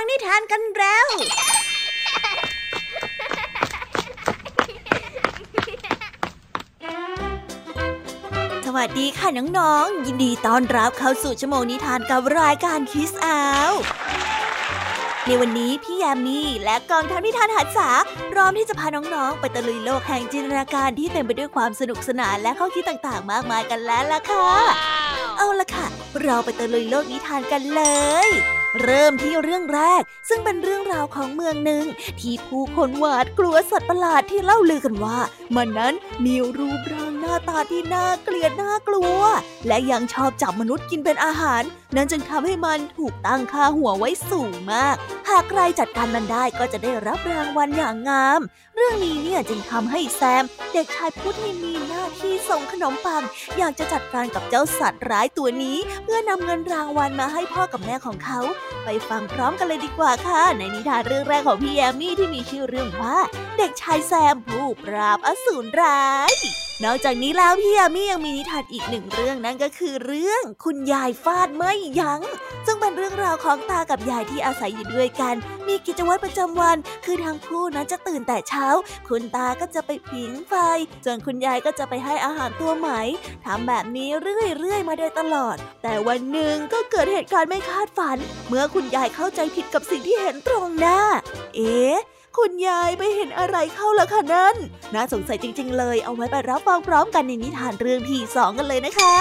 ฟังนิทานกันแล้ว สวัสดีค่ะน้องๆ ยินดีต้อนรับเข้าสู่ชั่วโมงนิทานกับรายการคิสอาวในวันนี้พี่ยามีและกองทัพนิทานหันษาพร้อมที่จะพาน้องๆ ไปตะลุยโลกแห่งจินตนาการที่เต็มไปด้วยความสนุกสนานและข้อคิดต่างๆ มากมายกันแล้วล่ะค่ะ เอาล่ะค่ะ เราไปตะลุยโลกนิทานกันเลย เริ่มที่เรื่องแรก ซึ่งเป็นเรื่องราวของเมืองหนึ่ง ที่ผู้คนหวาดกลัวสัตว์ประหลาดที่เล่าลือกันว่า มันนั้นมีรูปร่างหน้าตาที่น่าเกลียดน่ากลัว และยังชอบจับมนุษย์กินเป็นอาหาร นั่นจึงทำให้มันถูกตั้งค่าหัวไว้สูงมาก หากใครจัดการมันได้ก็จะได้รับรางวัลอย่างงาม เรื่องนี้เนี่ยจึงทำให้แซม เด็กชายผู้ที่มีหน้าที่ส่งขนมปัง อยากจะจัดการกับเจ้าสัตว์ร้ายตัวนี้ เพื่อนำเงินรางวัลมาให้พ่อกับแม่ของเขาไปฟังพร้อมกันเลยดีกว่าค่ะ ในนิทานเรื่องแรกของพี่แยมมี่ที่มีชื่อเรื่องว่า เด็กชายแซมผู้ปราบอสูรร้าย นอกจากนี้แล้วพี่ยามียังมีนิทานอีกหนึ่งเรื่องนั่นก็คือเรื่องคุณยายฟาดไม่ยัง้ง ซึ่งเป็นเรื่องราวของตากับยายที่อาศัยอยู่ด้วยกัน มีกิจวัตรประจำวัน คือทั้งคู่นั้นจะตื่นแต่เช้า คุณตาก็จะไปผิงไฟส่วนคุณยายก็จะไปให้อาหารตัวไหมทำแบบนี้เรื่อยๆมาโดยตลอด แต่วันหนึ่งก็เกิดเหตุการณ์ไม่คาดฝัน เมื่อคุณยายเข้าใจผิดกับสิ่งที่เห็นตรงหน้า เอ๊ะ คุณยายไปเห็นอะไรเข้าล่ะคะนั่น น่าสงสัยจริง ๆ เลย เอาไว้ไปรับฟังพร้อมกันในนิทานเรื่องที่สองกันเลยนะคะ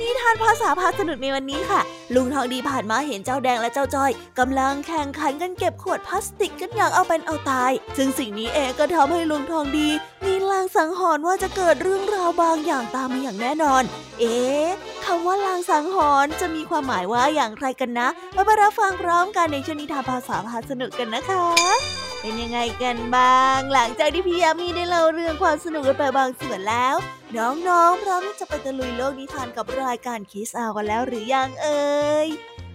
นิทานภาษาพาสนุกในวันนี้ค่ะ ลุงทองดีผ่านมาเห็นเจ้าแดงและเจ้าจ้อยกำลังแข่งขันกันเก็บขวดพลาสติกกันอย่างเอาเป็นเอาตาย ซึ่งสิ่งนี้เองก็ทำให้ลุงทองดี มีลางสังหรณ์ว่าจะเกิดเรื่องราวบางอย่างตามมาอย่างแน่นอน เอ๊ะคำว่าลางสังหรณ์จะมีความหมายว่าอย่างไรกันนะ มาไปรับฟังพร้อมกันในชนิทานภาษาพาสนุกกันนะคะ เป็นยังไงกันบ้าง หลังจากที่พี่ยามีได้เล่าเรื่องความสนุกกันไปบางส่วนแล้ว น้องๆพร้อมที่จะไปตะลุยโลกนิทานกับรายการคิสอากันแล้วหรือยังเอ่ย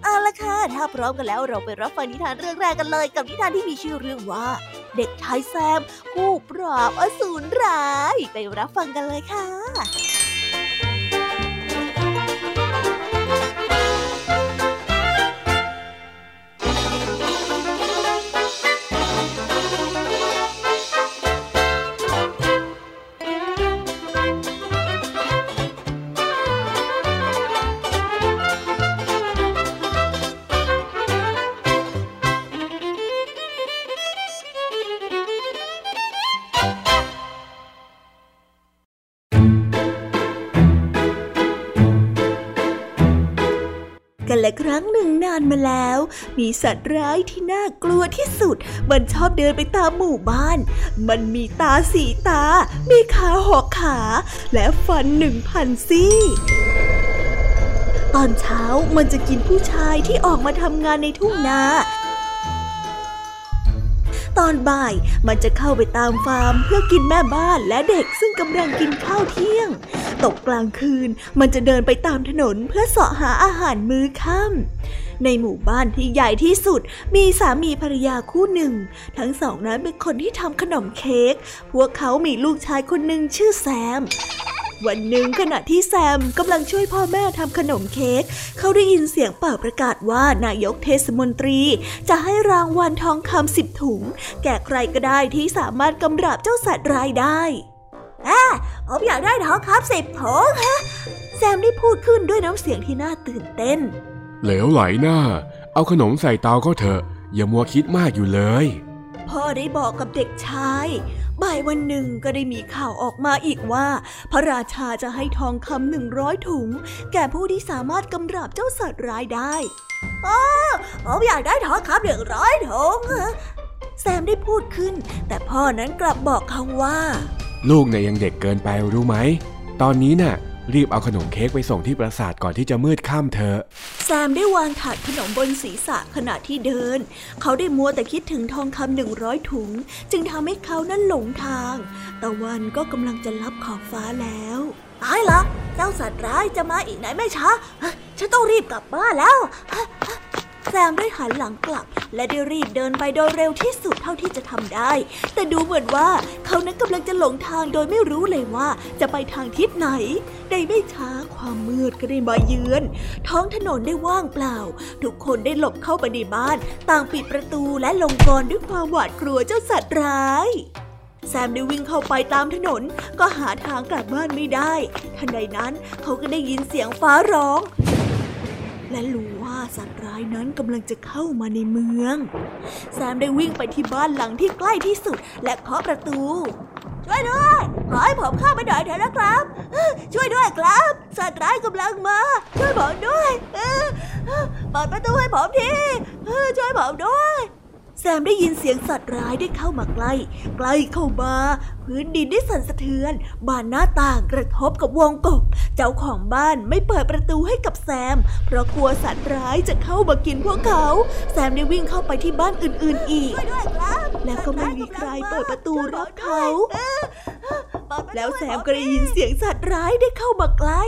เอาละค่ะถ้าพร้อมกันแล้วเราไปรับฟังนิทานเรื่องแรกกันเลย กับนิทานที่มีชื่อเรื่องว่า เด็กชายแซม ผู้ปราบอสูรร้าย ไปรับฟังกันเลยค่ะ นและครั้งหนึ่งนานมาแล้ว มีสัตว์ร้ายที่น่ากลัวที่สุด มันชอบเดินไปตามหมู่บ้าน มันมีตาสีตา มีขาหอกขา และฟันหนึ่งพันซี่ตอนเช้ามันจะกินผู้ชายที่ออกมาทำงานในทุ่งนา ตอนบ่าย มันจะเข้าไปตามฟาร์มเพื่อกินแม่บ้านและเด็กซึ่งกำลังกินข้าวเที่ยง ตกกลางคืน มันจะเดินไปตามถนนเพื่อเสาะหาอาหารมื้อค่ำในหมู่บ้านที่ใหญ่ที่สุด มีสามีภรรยาคู่หนึ่ง ทั้งสองนั้นเป็นคนที่ทำขนมเค้ก พวกเขามีลูกชายคนหนึ่งชื่อแซม วันหนึ่งขณะที่แซมกำลังช่วยพ่อแม่ทำขนมเค้ก เขาได้ยินเสียงเป่าประกาศว่านายกเทศมนตรี จะให้รางวัลทองคำสิบถุง แก่ใครก็ได้ที่สามารถกำราบเจ้าสัตว์รายได้อ่ผมอยากได้ทองคำสิบถุงฮะ แซมได้พูดขึ้นด้วยน้ำเสียงที่น่าตื่นเต้น เหลวไหลหน้า เอาขนมใส่เตาก็เถอะ อย่ามัวคิดมากอยู่เลย พ่อได้บอกกับเด็กชาย บ่ายวันหนึ่งก็ได้มีข่าวออกมาอีกว่า พระราชาจะให้ทองคำหนึ่งร้อยถุง แก่ผู้ที่สามารถกำราบเจ้าสัตว์ร้ายได้อ๋อผมอยากได้ทองคำหนึ่งร้อยถุงแซมได้พูดขึ้น แต่พ่อนั้นกลับบอกเขาว่า ลูกเนี่ยยังเด็กเกินไปรู้ไหม ตอนนี้น่ะ รีบเอาขนมเค้กไปส่งที่ปราสาทก่อนที่จะมืดค่ำเธอ แซมได้วางถาดขนมบนศีรษะขณะที่เดิน เขาได้มัวแต่คิดถึงทองคำหนึ่งร้อยถุง จึงทำให้เขานั้นหลงทาง ตะวันก็กำลังจะลับขอบฟ้าแล้วตายละเจ้าสัตว์ร้ายจะมาอีกไหนไม่ช้า ฉันต้องรีบกลับบ้านแล้ว แซมได้หันหลังกลับ และได้รีบเดินไปโดยเร็วที่สุดเท่าที่จะทำได้ แต่ดูเหมือนว่าเขานั้นกำลังจะหลงทางโดยไม่รู้เลยว่าจะไปทางทิศไหน ได้ไม่ช้าความมืดก็ได้มาเยือน ท้องถนนได้ว่างเปล่า ทุกคนได้หลบเข้าไปในบ้าน ต่างปิดประตูและลงกรด้วยความหวาดกลัวเจ้าสัตว์ร้ายแซมได้วิ่งเข้าไปตามถนน ก็หาทางกลับบ้านไม่ได้ ทันใดนั้นเขาก็ได้ยินเสียงฟ้าร้อง และรู้ว่าสัตว์ร้ายนั้นกำลังจะเข้ามาในเมือง แซมได้วิ่งไปที่บ้านหลังที่ใกล้ที่สุด และเคาะประตู ช่วยด้วย ขอให้ผมเข้าไปหน่อยเถอะนะครับ ช่วยด้วยครับ สัตว์ร้ายกำลังมา ช่วยผมด้วยเปิดประตูให้ผมทีช่วยผมด้วย แซมได้ยินเสียงสัตว์ร้ายได้เข้ามาใกล้ ใกล้เข้ามา พื้นดินได้สั่นสะเทือน บานหน้าต่างกระทบกับวงกบ เจ้าของบ้านไม่เปิดประตูให้กับแซม เพราะกลัวสัตว์ร้ายจะเข้ามากินพวกเขา แซมได้วิ่งเข้าไปที่บ้านอื่นๆอีก แล้วก็ไม่มีใครเปิดประตูรับเขา แล้วแซมก็ได้ยินเสียงสัตว์ร้ายได้เข้ามาใกล้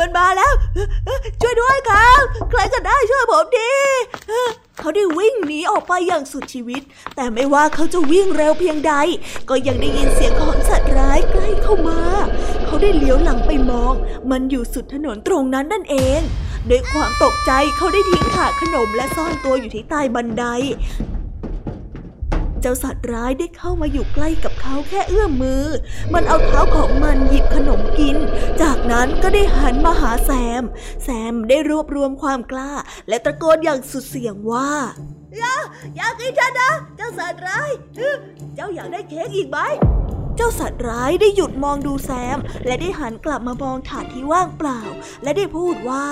มันมาแล้ว ช่วยด้วยครับ ใครก็ได้ช่วยผมทีเขาได้วิ่งหนีออกไปอย่างสุดชีวิต แต่ไม่ว่าเขาจะวิ่งเร็วเพียงใด ก็ยังได้ยินเสียงของสัตว์ร้ายใกล้เข้ามา เขาได้เลี้ยวหลังไปมอง มันอยู่สุดถนนตรงนั้นนั่นเองด้วยความตกใจเขาได้ทิ้งถาดขนมและซ่อนตัวอยู่ที่ใต้บันได เจ้าสัตว์ร้ายได้เข้ามาอยู่ใกล้กับเขาแค่เอื้อมมือ มันเอาเท้าของมันหยิบขนมกิน จากนั้นก็ได้หันมาหาแซม แซมได้รวบรวมความกล้า และตะโกนอย่างสุดเสียงว่าอย่าอย่ากินฉันนะเจ้าสัตว์ร้าย เจ้าอยากได้เค้กอีกไหมเจ้าสัตว์ร้ายได้หยุดมองดูแซม และได้หันกลับมามองถาดที่ว่างเปล่า และได้พูดว่า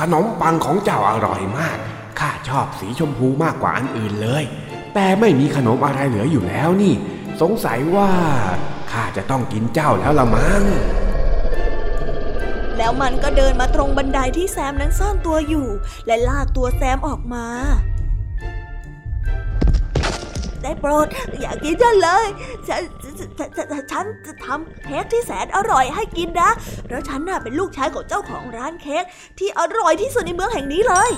ขนมปังของเจ้าอร่อยมาก ข้าชอบสีชมพูมากกว่าอันอื่นเลย แต่ไม่มีขนมอะไรเหลืออยู่แล้วนี่ สงสัยว่าข้าจะต้องกินเจ้าแล้วละมั้ง แล้วมันก็เดินมาตรงบันไดที่แซมนั้นซ่อนตัวอยู่ และลากตัวแซมออกมา ได้โปรด อย่ากินฉันเลย ฉันฉันจะทำเค้กที่แสนอร่อยให้กินนะ เพราะฉันน่ะเป็นลูกชายของเจ้าของร้านเค้กที่อร่อยที่สุดในเมืองแห่งนี้เลย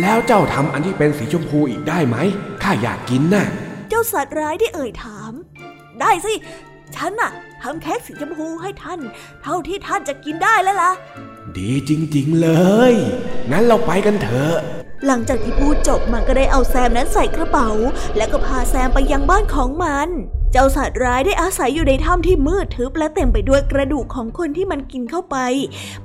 แล้วเจ้าทำอันที่เป็นสีชมพูอีกได้ไหม ข้าอยากกินน่ะ เจ้าสัตว์ร้ายที่เอ่ยถาม ได้สิ ฉันน่ะทำเค้กสีชมพูให้ท่าน เท่าที่ท่านจะกินได้แล้วล่ะ ดีจริง ๆ เลย งั้นเราไปกันเถอะ หลังจากที่พูดจบมันก็ได้เอาแซมนั้นใส่กระเป๋า แล้วก็พาแซมไปยังบ้านของมัน เจ้าสัตว์ร้ายได้อาศัยอยู่ในถ้ำที่มืดทึบและเต็มไปด้วยกระดูกของคนที่มันกินเข้าไป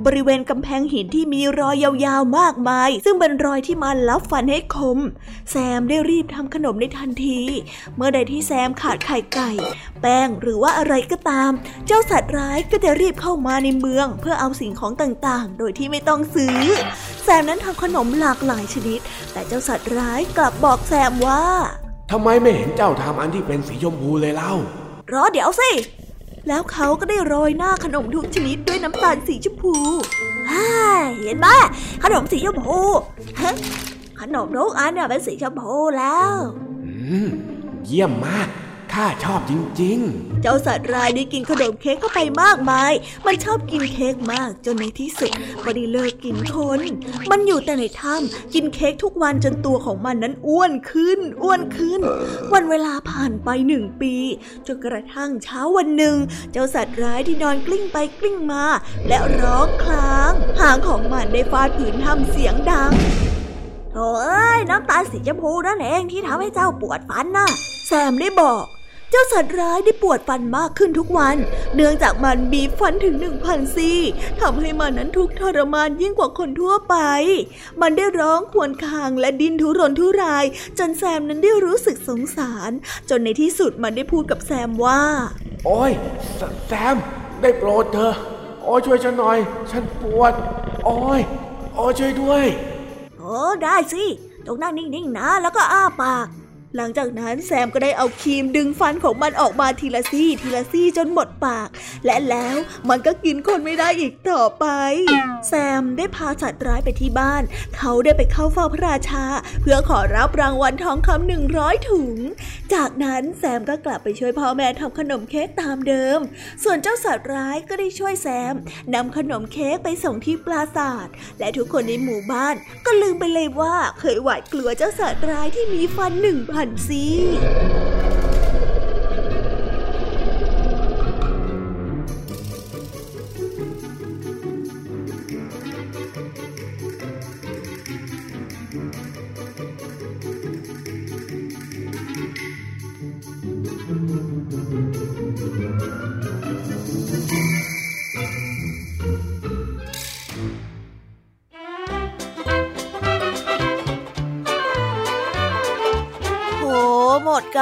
บริเวณกำแพงหินที่มีรอยยาวๆมากมาย ซึ่งเป็นรอยที่มันลับฟันให้คม แซมได้รีบทำขนมในทันที เมื่อใดที่แซมขาดไข่ไก่ แป้งหรือว่าอะไรก็ตาม เจ้าสัตว์ร้ายก็จะรีบเข้ามาในเมือง เพื่อเอาสิ่งของต่างๆ โดยที่ไม่ต้องซื้อ แซมนั้นทำขนมหลากหลายชนิด แต่เจ้าสัตว์ร้ายกลับบอกแซมว่า ทำไมไม่เห็นเจ้าทำอันที่เป็นสีชมพูเลยเล่ารอเดี๋ยวสิ แล้วเขาก็ได้โรยหน้าขนมทุกชนิดด้วยน้ำตาลสีชมพูฮ่าเห็นไหมขนมสีชมพูขนมทุกอันเนี่ยเป็นสีชมพูแล้ว เยี่ยมมาก ข้าชอบจริงๆ เจ้าสัตว์รายได้กินขนมเค้กเข้าไปมากมาย มันชอบกินเค้กมากจนในที่สุดก็ได้เลิกกินคน มันอยู่แต่ในถ้ำกินเค้กทุกวันจนตัวของมันนั้นอ้วนขึ้น อ้วนขึ้น วันเวลาผ่านไปหนึ่งปีจนกระทั่งเช้าวันหนึ่ง เจ้าสัตว์ร้ายที่นอนกลิ้งไปกลิ้งมา และร้องคลางหางของมันได้ฟาดผืนถ้ำเสียงดังโอ้ยน้ำตาลสีชมพูนั่นเองที่ทำให้เจ้าปวดฟันน่ะแซมได้บอก เจ้าสัตว์ร้ายได้ปวดฟันมากขึ้นทุกวัน เนื่องจากมันบีบฟันถึงหนึ่งพันซี่ทำให้มันนั้นทุกทรมานยิ่งกว่าคนทั่วไป มันได้ร้องครวญคางและดิ้นทุรนทุราย จนแซมนั้นได้รู้สึกสงสาร จนในที่สุดมันได้พูดกับแซมว่า โอ้ยแซม ได้โปรดเธอโอ้ช่วยฉันหน่อย ฉันปวด โอ้ยโอ้ช่วยด้วยโอ้ได้สิตรงนั่งนิ่งๆนะ แล้วก็อ้าปาก หลังจากนั้นแซมก็ได้เอาครีมดึงฟันของมันออกมาทีละซี่ทีละซี่จนหมดปาก และแล้วมันก็กินคนไม่ได้อีกต่อไป แซมได้พาสัตว์ร้ายไปที่บ้าน เขาได้ไปเข้าเฝ้าพระราชา เพื่อขอรับรางวัลทองคำหนึ่งร้อยถุง จากนั้นแซมก็กลับไปช่วยพ่อแม่ทำขนมเค้กตามเดิม ส่วนเจ้าสัตว์ร้ายก็ได้ช่วยแซมนำขนมเค้กไปส่งที่ปราสาทและทุกคนในหมู่บ้าน ก็ลืมไปเลยว่าเคยหวาดกลัวเจ้าสัตว์ร้ายที่มีฟันหนึ่งพันซี่หม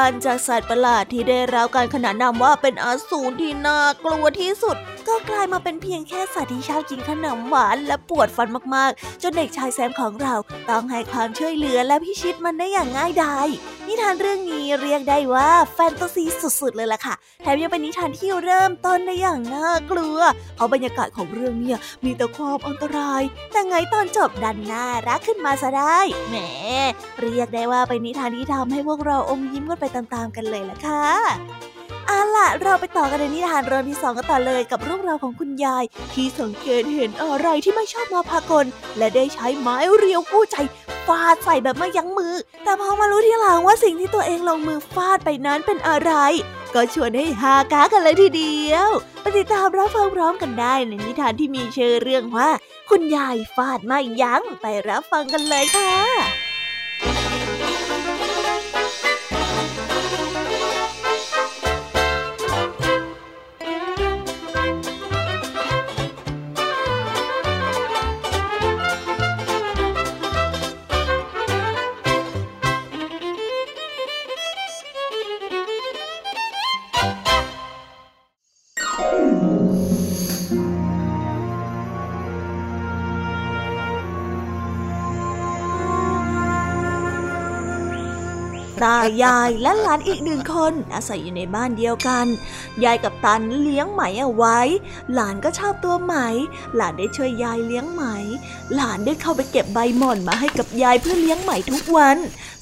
ดการจากสัตว์ประหลาดที่ได้รับการขนานนามว่าเป็นอสูรที่น่ากลัวที่สุด ก็กลายมาเป็นเพียงแค่สัตว์ที่ชอบกินขนมหวานและปวดฟันมากๆ จนเด็กชายแซมของเราต้องให้ความช่วยเหลือและพิชิตมันได้อย่างง่ายดาย ทานเรื่องนี้เรียกได้ว่าแฟนตาซีสุดๆเลยล่ะค่ะ แถมยังเป็นนิทานที่เริ่มต้นได้อย่างน่ากลัว เพราะบรรยากาศของเรื่องเนี่ยมีแต่ความอันตราย แต่ไงตอนจบดันน่ารักขึ้นมาซะได้ แหม เรียกได้ว่าเป็นนิทานที่ทำให้พวกเราอมยิ้มกันไปตามๆกันเลยล่ะค่ะเอาล่ะ เราไปต่อกันในนิทานเรื่องที่สองกันต่อเลยกับเรื่องราวของคุณยาย ที่สังเกตเห็นอะไรที่ไม่ชอบมาพากล และได้ใช้ไม้เรียวกู้ใจ ฟาดใส่แบบไม่ยั้งมือ แต่พอมารู้ทีหลังว่าสิ่งที่ตัวเองลงมือฟาดไปนั้นเป็นอะไร ก็ชวนให้ฮากากันเลยทีเดียวไปติดตามรับฟังพร้อมกันได้ในนิทานที่มีชื่อเรื่องว่า คุณยายฟาดไม่ยั้งไปรับฟังกันเลยค่ะ ตายายและหลานอีกหนึ่งคนอาศัยอยู่ในบ้านเดียวกัน ยายกับตันเลี้ยงไหมเอาไว้ หลานก็ชอบตัวไหม หลานได้ช่วยยายเลี้ยงไหม หลานได้เข้าไปเก็บใบหม่อนมาให้กับยายเพื่อเลี้ยงไหมทุกวัน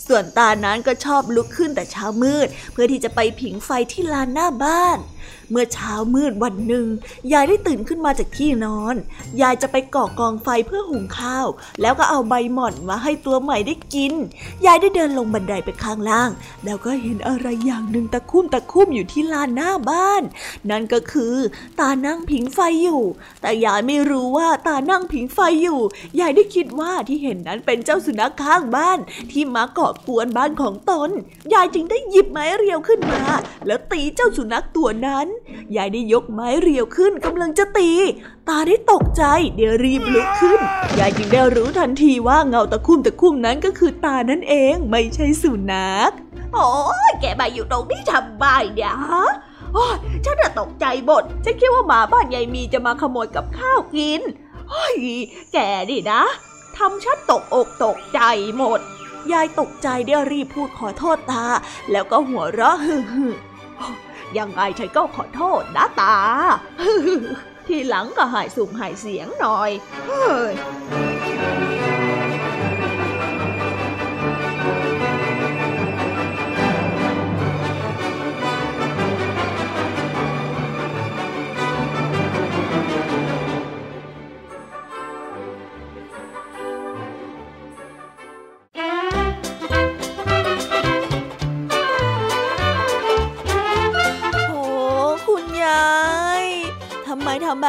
ส่วนตานั้นก็ชอบลุกขึ้นแต่เช้ามืด เพื่อที่จะไปผิงไฟที่ลานหน้าบ้าน เมื่อเช้ามืดวันหนึ่ง ยายได้ตื่นขึ้นมาจากที่นอน ยายจะไปก่อกองไฟเพื่อหุงข้าว แล้วก็เอาใบหม่อนมาให้ตัวใหม่ได้กิน ยายได้เดินลงบันไดไปข้างล่าง แล้วก็เห็นอะไรอย่างหนึ่งตะคุ่มตะคุ่มอยู่ที่ลานหน้าบ้าน นั่นก็คือตานั่งผิงไฟอยู่ แต่ยายไม่รู้ว่าตานั่งผิงไฟอยู่ ยายได้คิดว่าที่เห็นนั้นเป็นเจ้าสุนัขข้างบ้าน ที่มาเกาะกวนบ้านของตน ยายจึงได้หยิบไม้เรียวขึ้นมา แล้วตีเจ้าสุนัขตัวนั้นยายได้ยกไม้เรียวขึ้นกำลังจะตี ตาได้ตกใจเดี๋ยวรีบลุกขึ้น ยายจึงได้รู้ทันทีว่าเงาตะคุ่มตะคุ่มนั้นก็คือตานั่นเองไม่ใช่สุนัขโอ้ยแกมาอยู่ตรงนี้ทำไมเนี่ยฮะโอ้ยฉันตกใจหมดฉันคิดว่าหมาบ้านยายมีจะมาขโมยกับข้าวกินโอ้ยแกดินะทำฉันตกอกตกใจหมด ยายตกใจได้รีบพูดขอโทษตา แล้วก็หัวเราะฮึ ยังไงฉันก็ขอโทษนะตา ทีหลังก็หายสุ่มหายเสียงหน่อย เฮ้ย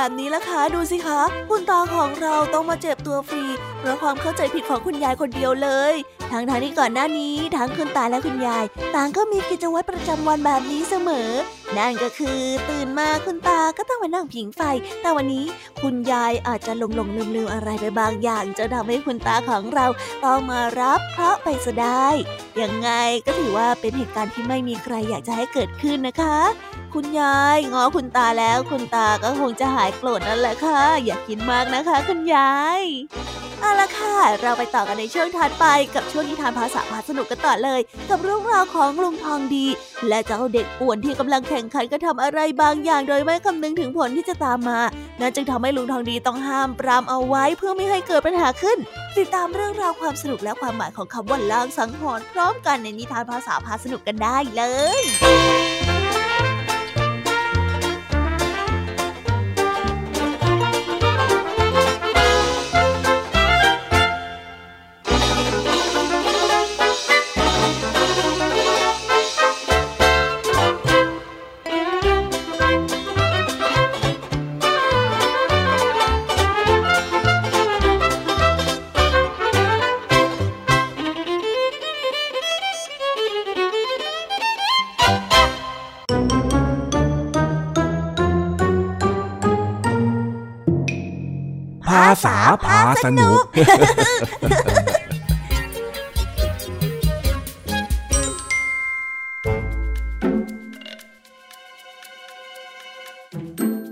แบบนี้ล่ะคะดูสิคะ คุณตาของเราต้องมาเจ็บตัวฟรีเพราะความเข้าใจผิดของคุณยายคนเดียวเลย ทั้งทางที่ก่อนหน้านี้ทั้งคุณตาและคุณยาย ต่างก็มีกิจวัตรประจำวันแบบนี้เสมอ นั่นก็คือตื่นมาคุณตาก็ต้องมานั่งผิงไฟ แต่วันนี้คุณยายอาจจะหลงหลงลืมลืมอะไรไปบางอย่างจะทำให้คุณตาของเราต้องมารับเคราะห์ไปซะได้ยังไงก็ถือว่าเป็นเหตุการณ์ที่ไม่มีใครอยากจะให้เกิดขึ้นนะคะ คุณยายง้อคุณตาแล้วคุณตาก็คงจะหายโกรธนั่นแหละค่ะ อย่าคิดมากนะคะ คุณยายเอาละค่ะ เราไปต่อกันในช่วงถัดไปกับช่วงนิทานภาษาพาสนุกกันต่อเลย กับเรื่องราวของลุงทองดี และเจ้าเด็กป่วนที่กำลังแข่งขันกระทำอะไรบางอย่างโดยไม่คำนึงถึงผลที่จะตามมา นั่นจึงทำให้ลุงทองดีต้องห้ามปรามเอาไว้เพื่อไม่ให้เกิดปัญหาขึ้น ติดตามเรื่องราวความสนุกและความหมายของคำว่าลางสังหรณ์พร้อมกันในนิทานภาษาพาสนุกกันได้เลย สนุก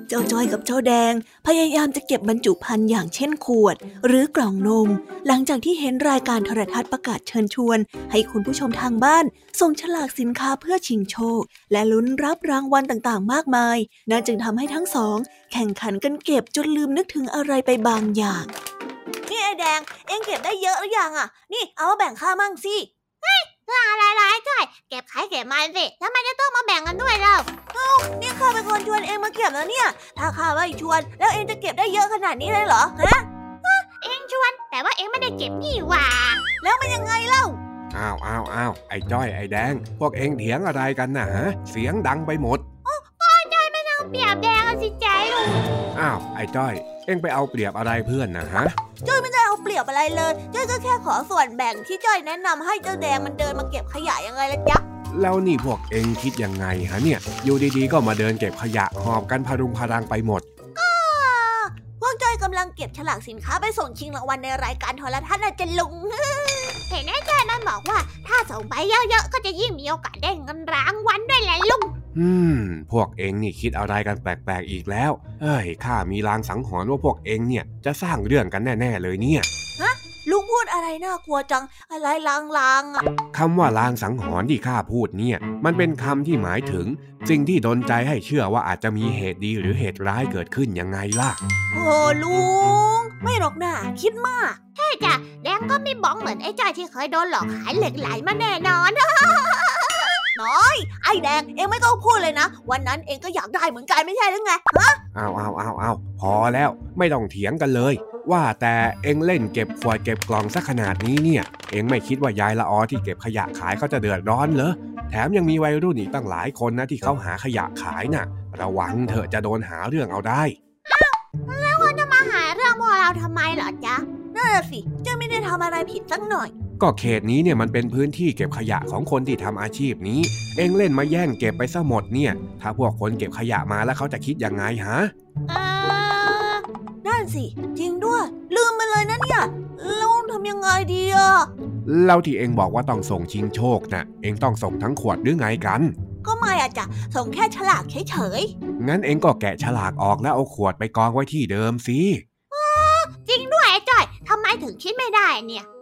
เจ้าจ้อยกับเจ้าแดง พยายามจะเก็บบรรจุภัณฑ์อย่างเช่นขวด หรือกล่องนม หลังจากที่เห็นรายการโทรทัศน์ประกาศเชิญชวน ให้คุณผู้ชมทางบ้าน ส่งฉลากสินค้าเพื่อชิงโชค และลุ้นรับรางวัลต่างๆ มากมายนั่นจึงทำให้ทั้งสอง แข่งขันกันเก็บจนลืมนึกถึงอะไรไปบางอย่าง แดง เอ็งเก็บได้เยอะหรือยังอะ นี่เอามาแบ่งข้ามั่งสิอะไรอะไรจ้อยเก็บใครเก็บมันสิทำไมจะต้องมาแบ่งกันด้วยเราเอ้านี่ข้าเป็นคนชวนเองมาเก็บแล้วเนี่ย ถ้าข้าไม่ชวน แล้วเองจะเก็บได้เยอะขนาดนี้เลยเหรอฮะเองชวน แต่ว่าเองไม่ได้เก็บนี่หว่า แล้วมันยังไงเล่าอ้าวอ้าวอ้าวไอ้จ้อยไอ้แดง พวกเองเถียงอะไรกันนะฮะเสียงดังไปหมดก็จ้อยไม่ต้องเปรียบแดงสิใจลูกอ้าวไอ้จ้อย เองไปเอาเปรียบอะไรเพื่อนนะฮะจ้อยไม่ได้ เอาเปรียบอะไรเลยจ้อยก็แค่ขอส่วนแบ่งที่จ้อยแนะนำให้เจ้าแดงมันเดินมาเก็บขยะยังไงล่ะจ๊ะแล้วนี่พวกเองคิดยังไงฮะเนี่ย อยู่ดีๆก็มาเดินเก็บขยะหอบกันพารุงพารังไปหมด ก็พวกจ้อยกำลังเก็บฉลากสินค้าไปส่งชิงรางวัลในรายการโทรทัศน์นะจะลุงเห็นไอ้จ้อยมันบอกว่า ถ้าส่งไปเยอะๆก็จะยิ่งมีโอกาสได้เงินรางวัลด้วยแหละลุง อืม พวกเองนี่คิดอะไรกันแปลกๆอีกแล้ว เอ้ย ข้ามีลางสังหรณ์ว่าพวกเองเนี่ยจะสร้างเรื่องกันแน่ ๆ เลยเนี่ย ฮะ ลุงพูดอะไรน่ากลัวจัง อะไรลางๆอะคำว่าลางสังหรณ์ที่ข้าพูดเนี่ย มันเป็นคำที่หมายถึง สิ่งที่ดนใจให้เชื่อว่าอาจจะมีเหตุดีหรือเหตุร้ายเกิดขึ้นยังไงล่ะ โอ้ลุง ไม่หรอกนะคิดมาก ใช่จ้ะแดงก็ไม่บ้องเหมือนไอ้จ้อยที่เคยโดนหลอกขายเหล็กไหลมาแน่นอน น้อย ไอ้แดงเองไม่ต้องพูดเลยนะ วันนั้นเองก็อยากได้เหมือนกันไม่ใช่หรือไงฮะอ้าวอ้าวอ้าวอ้าวพอแล้วไม่ต้องเถียงกันเลย ว่าแต่เองเล่นเก็บขวดเก็บกล่องซะขนาดนี้เนี่ย เองไม่คิดว่ายายละออที่เก็บขยะขายเขาจะเดือดร้อนเหรอแถมยังมีวัยรุ่นอีกตั้งหลายคนนะที่เขาหาขยะขายน่ะ ระวังเถอะจะโดนหาเรื่องเอาได้แล้วคนจะมาหาเรื่องพวกเราทำไมเหรอจ๊ะนั่นสิเจ้าไม่ได้ทำอะไรผิดสักหน่อย ก็เขตนี้เนี่ยมันเป็นพื้นที่เก็บขยะของคนที่ทำอาชีพนี้ เองเล่นมาแย่งเก็บไปซะหมดเนี่ย ถ้าพวกคนเก็บขยะมาแล้วเขาจะคิดยังไงฮะเออนั่นสิ จริงด้วย ลืมไปเลยนะเนี่ยแล้วทำยังไงดีอะเล่าที่เองบอกว่าต้องส่งชิงโชคนะ่ะเองต้องส่งทั้งขวดหรือไงกัน ก็ไม่อะจ้ะส่งแค่ฉลากเฉยๆงั้นเองก็แกะฉลากออกแล้วเอาขวดไปกองไว้ที่เดิมสิจริงด้วยไอ้จ้อยทำไมถึงคิดไม่ได้เนี่ยเฮ้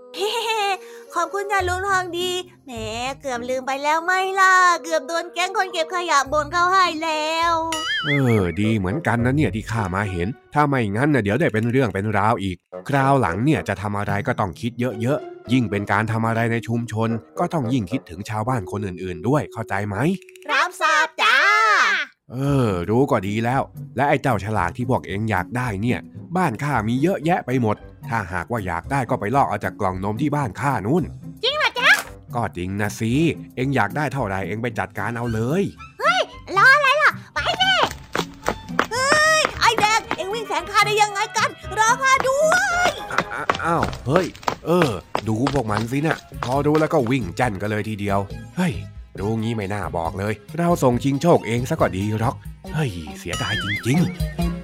ขอบคุณจ้าลุงทองดี แหมเกือบลืมไปแล้วไม่ล่ะ เกือบโดนแก๊งคนเก็บขยะบนเข้าให้แล้ว เออ ดีเหมือนกันนะเนี่ยที่ข้ามาเห็น ถ้าไม่งั้นนะเดี๋ยวได้เป็นเรื่องเป็นราวอีก คราวหลังเนี่ยจะทำอะไรก็ต้องคิดเยอะๆ ยิ่งเป็นการทำอะไรในชุมชน ก็ต้องยิ่งคิดถึงชาวบ้านคนอื่นๆ ด้วย เข้าใจไหม เออ รู้ก็ดีแล้ว และไอ้เจ้าฉลากที่พวกเองอยากได้เนี่ย บ้านข้ามีเยอะแยะไปหมด ถ้าหากว่าอยากได้ก็ไปลอกเอาจากกล่องนมที่บ้านข้านู่น จริงเหรอจ๊ะ ก็จริงนะสิเอ็งอยากได้เท่าไรเอ็งไปจัดการเอาเลย เฮ้ยรออะไรล่ะ ไปสิเฮ้ย ไอแดงเอ็งวิ่งแสงข้าได้ยังไงกัน รอข้าด้วยอ้าวเฮ้ย เออ ดูพวกมันสินะพอดูแล้วก็วิ่งจันกันเลยทีเดียว เฮ้ย ดูงี้ไม่น่าบอกเลย เราส่งชิงโชคเองซะก็ดีหรอก เฮ้ย เสียดายจริง ๆ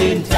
Austin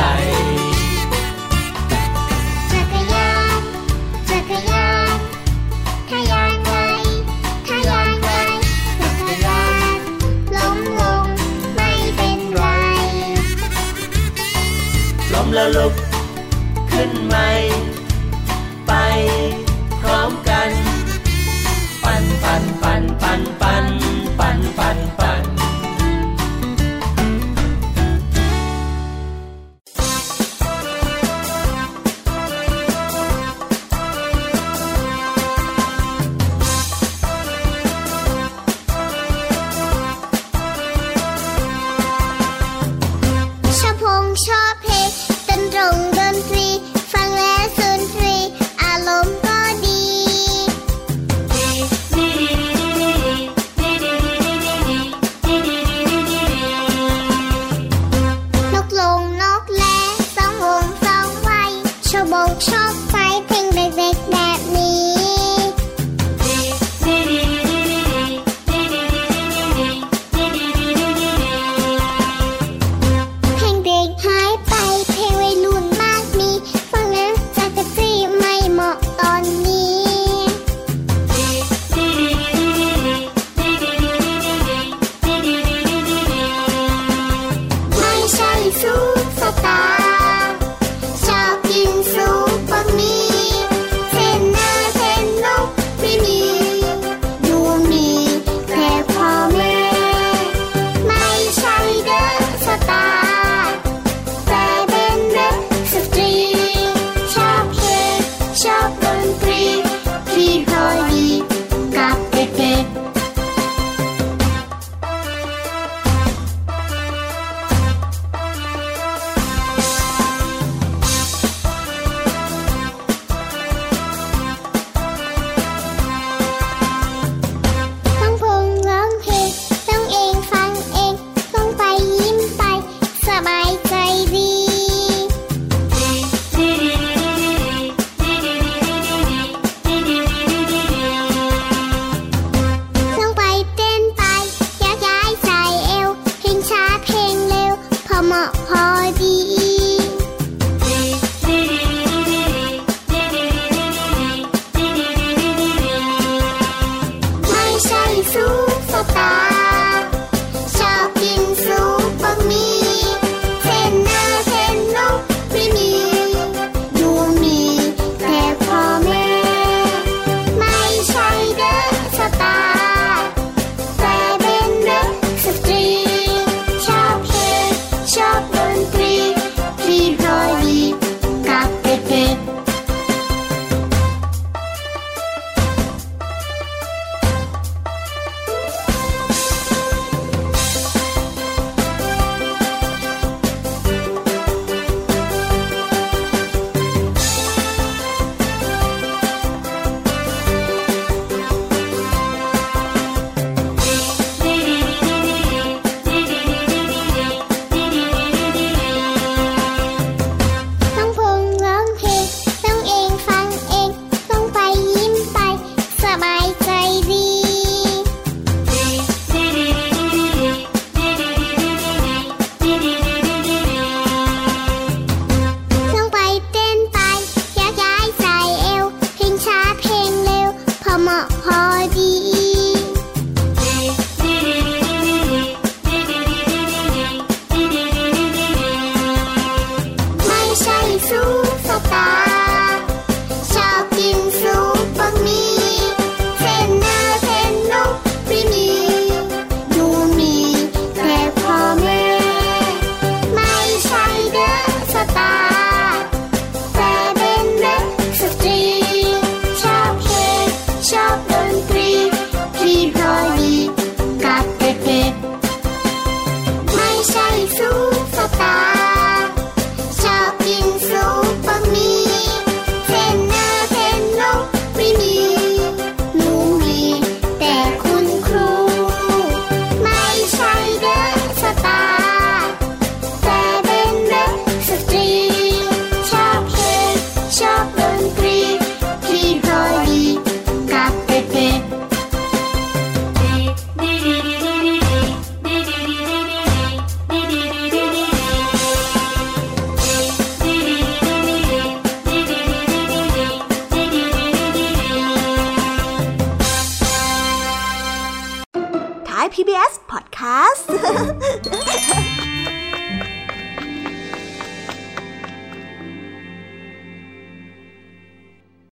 Jesús.